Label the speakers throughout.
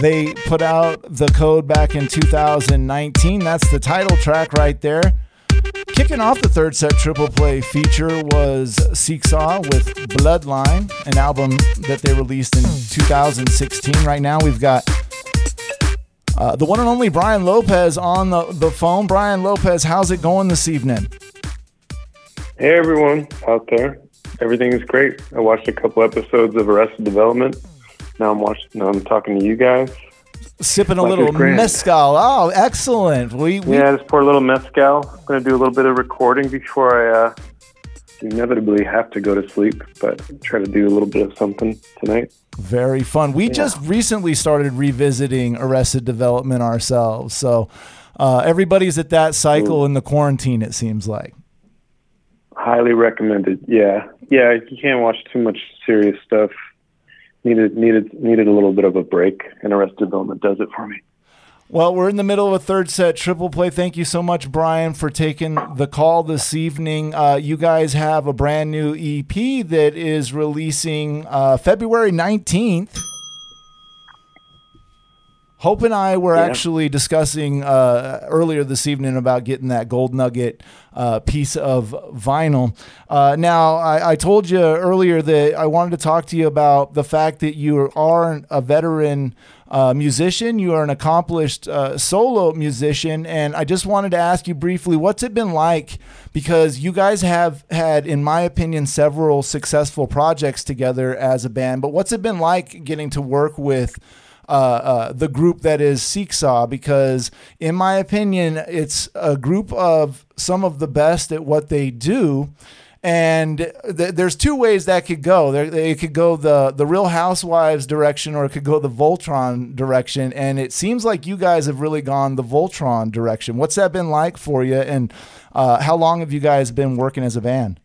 Speaker 1: They put out the code back in 2019. That's the title track right there. Kicking off the third set triple play feature was XIXA with Bloodline, an album that they released in 2016. Right now, we've got uh, the one and only Brian Lopez on the, the phone. Brian Lopez, how's it going this evening?
Speaker 2: Hey, everyone out there. Everything is great. I watched a couple episodes of Arrested Development. Now I'm watching. Now I'm talking to you guys.
Speaker 1: Sipping a little mezcal. Oh, excellent. We, we
Speaker 2: yeah, just pour a little mezcal. I'm gonna do a little bit of recording before I uh, inevitably have to go to sleep, but try to do a little bit of something tonight.
Speaker 1: Very fun. We yeah. just recently started revisiting Arrested Development ourselves, so uh, everybody's at that cycle Ooh. in the quarantine. It seems like.
Speaker 2: Highly recommended. Yeah, yeah. You can't watch too much serious stuff. Needed needed needed a little bit of a break, and Arrested Development does it for me.
Speaker 1: Well, we're in the middle of a third set triple play. Thank you so much, Brian, for taking the call this evening. Uh, you guys have a brand new EP that is releasing uh, February 19th. Hope and I were yeah. actually discussing uh, earlier this evening about getting that gold nugget uh, piece of vinyl. Uh, now, I, I, told you earlier that I wanted to talk to you about the fact that you are a veteran uh, musician, you are an accomplished uh, solo musician, and I just wanted to ask you briefly what's it been like? Because you guys have had, in my opinion, several successful projects together as a band, but what's it been like getting to work with? Uh, uh, the group that is XIXA because, in my opinion, it's a group of some of the best at what they do. And th- there's two ways that could go. There, it could go the the Real Housewives direction, or it could go the Voltron direction. And it seems like you guys have really gone the Voltron direction. What's that been like for you? And uh, how long have you guys been working as a band?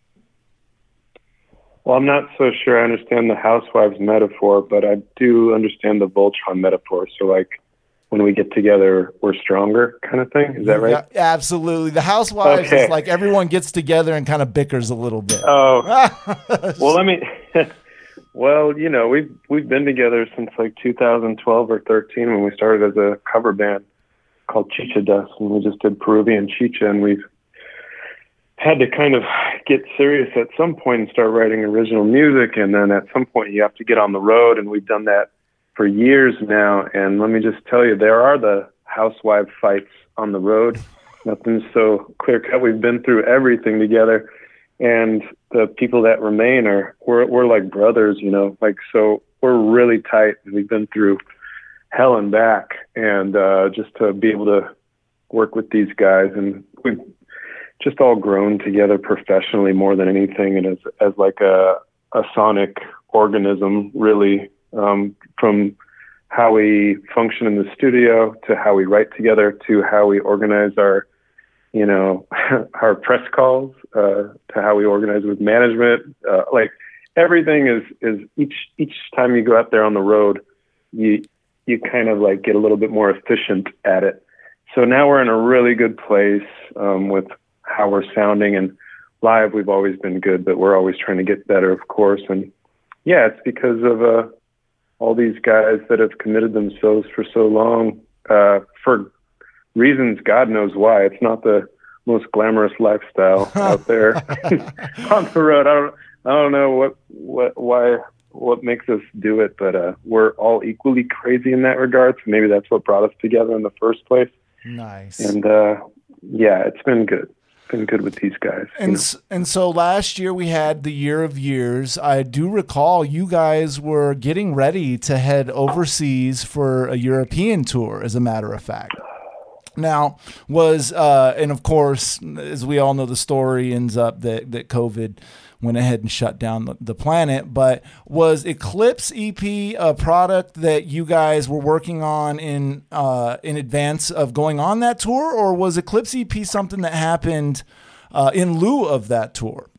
Speaker 2: Well, I'm not so sure I understand the housewives metaphor, but I do understand the Voltron metaphor. So, like, when we get together, we're stronger, kind of thing. Is that right?
Speaker 1: Yeah, absolutely. The housewives okay. is like everyone gets together and kind of bickers a little bit.
Speaker 2: Oh, well, let me. well, you know, we've we've been together since like 2012 or 13 when we started as a cover band called Chicha Dust, and we just did Peruvian chicha, and we've had to kind of get serious at some point and start writing original music. And then at some point, you have to get on the road. And we've done that for years now. And let me just tell you, there are the housewife fights on the road. Nothing's so clear cut. We've been through everything together. And the people that remain are, we're, we're like brothers, you know, like, so we're really tight. And we've been through hell and back. And uh, just to be able to work with these guys and we've just all grown together professionally more than anything, and as as like a a sonic organism, really, um, from how we function in the studio to how we write together to how we organize our you know our press calls uh, to how we organize with management uh, like everything is is each each time you go out there on the road you you kind of like get a little bit more efficient at it. So now we're in a really good place um, with how we're sounding. And live we've always been good but we're always trying to get better of course. And yeah it's because of uh, all these guys that have committed themselves for so long uh, for reasons god knows why. It's not the most glamorous lifestyle out there on the road. I don't i don't know what what why what makes us do it but uh, we're all equally crazy in that regard. So maybe that's what brought us together in the first place.
Speaker 1: Nice.
Speaker 2: And uh, yeah it's been good been good with these guys.
Speaker 1: And you know? and so last year we had the year of years. I do recall you guys were getting ready to head overseas for a European tour. As a matter of fact. Now was uh, and of course, as we all know, the story ends up that that COVID went ahead and shut down the, planet. But was Eclipse EP a product that you guys were working on in uh, in advance of going on that tour, or was Eclipse EP something that happened uh, in lieu of that tour?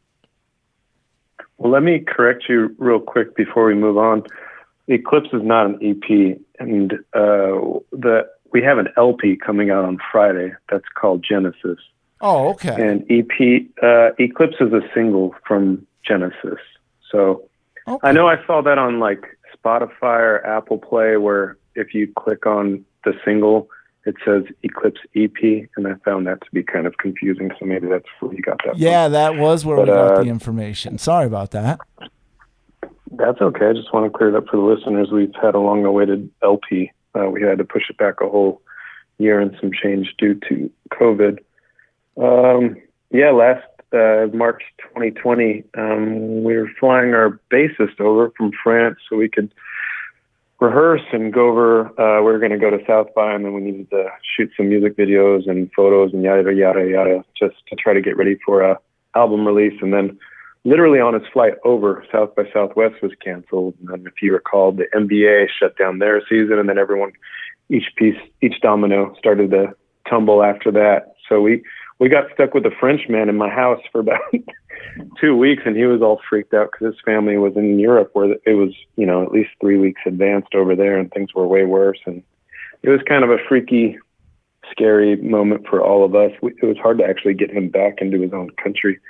Speaker 2: Well, let me correct you real quick before we move on. Eclipse is not an EP, and uh, the we have an LP coming out on Friday that's called Genesis.
Speaker 1: Oh, okay.
Speaker 2: And EP uh, Eclipse is a single from Genesis. So okay. I know I saw that on like Spotify or Apple Play where if you click on the single, it says Eclipse EP, and I found that to be kind of confusing. So maybe that's where you got that.
Speaker 1: Yeah, from. that was where but, we got uh, the information. Sorry about that.
Speaker 2: That's okay. I just want to clear it up for the listeners. We've had a long-awaited LP. Uh, we had to push it back a whole year and some change due to COVID. Um, yeah, last uh, March 2020, um, we were flying our bassist over from France so we could rehearse and go over. Uh, we were going to go to South by, and then we needed to shoot some music videos and photos and yada yada yada, just to try to get ready for a album release. And then, literally on his flight over, South by Southwest was canceled. And then, if you recall, the NBA shut down their season, and then everyone, each piece, each domino started to tumble after that. So we we got stuck with a Frenchman in my house for about two weeks, and he was all freaked out because his family was in Europe, where it was you know at least three weeks advanced over there, and things were way worse. And it was kind of a freaky, scary moment for all of us. It was hard to actually get him back into his own country.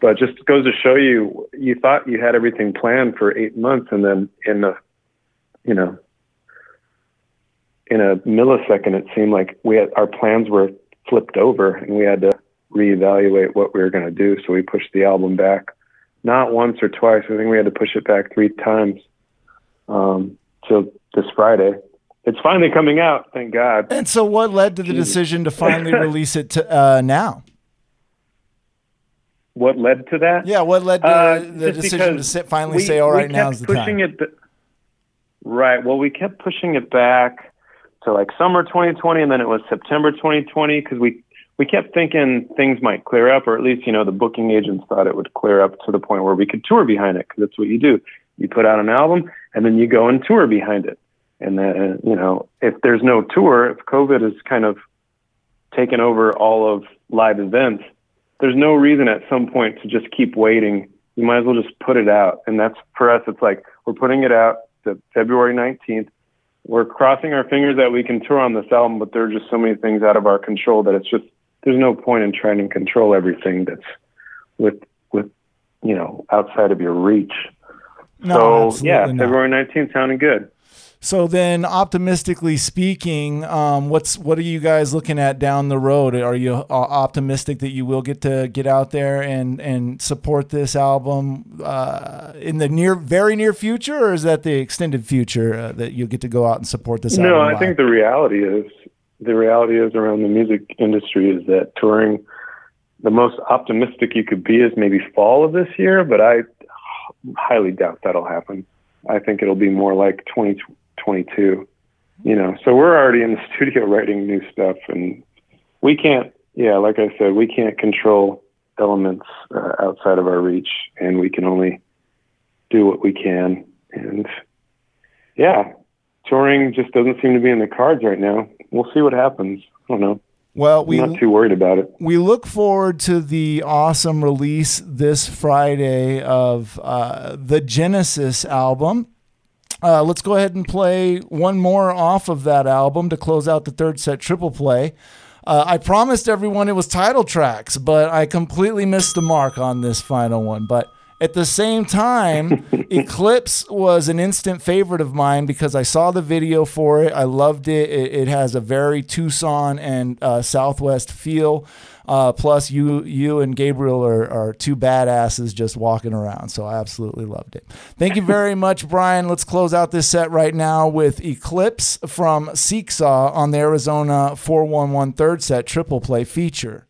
Speaker 2: But just goes to show you, you thought you had everything planned for eight months, and then in the, you know, in a millisecond, it seemed like we had our plans were flipped over and we had to reevaluate what we were going to do. So we pushed the album back, not once or twice. I think we had to push it back three times. Um, so this Friday, it's finally coming out. Thank God.
Speaker 1: And so, what led to the decision to finally release it to, uh, now?
Speaker 2: What led to that?
Speaker 1: Yeah, what led to uh, the decision to sit, finally we, say, "All right, now's the
Speaker 2: pushing
Speaker 1: time."
Speaker 2: It, right. Well, we kept pushing it back to like summer 2020, and then it was September 2020 because we we kept thinking things might clear up, or at least you know the booking agents thought it would clear up to the point where we could tour behind it because that's what you do. You put out an album and then you go and tour behind it. And then you know if there's no tour, if COVID has kind of taken over all of live events, there's no reason at some point to just keep waiting. You might as well just put it out. And that's for us. It's like we're putting it out to February 19th we're crossing our fingers that we can tour on this album, but there are just so many things out of our control that it's just there's no point in trying to control everything that's with with you know outside of your reach. No, so yeah, not. February nineteenth sounding good.
Speaker 1: So then, optimistically speaking, um, what's what are you guys looking at down the road? Are you uh, optimistic that you will get to get out there and and support this album uh, in the near, very near future, or is that the extended future uh, that you'll get to go out and support this? Album?
Speaker 2: No, I think the reality is the reality is around the music industry is that touring. The most optimistic you could be is maybe fall of this year, but I highly doubt that'll happen. I think it'll be more like 2022. you know so we're already in the studio writing new stuff and we can't yeah like i said we can't control elements uh, outside of our reach and we can only do what we can and yeah touring just doesn't seem to be in the cards right now we'll see what happens i don't know
Speaker 1: well, we,
Speaker 2: not too worried about it.
Speaker 1: We look forward to the awesome release this Friday of uh, the Genesis album. Uh, let's go ahead and play one more off of that album to close out the third set triple play. Uh, I promised everyone it was title tracks, but I completely missed the mark on this final one. But at the same time, Eclipse was an instant favorite of mine because I saw the video for it. I loved it. It, it has a very Tucson and uh, Southwest feel. Uh, plus, you you and Gabriel are, are two badasses just walking around. So I absolutely loved it. Thank you very much, Brian. Let's close out this set right now with Eclipse from XIXA on the Arizona 411 third set triple play feature.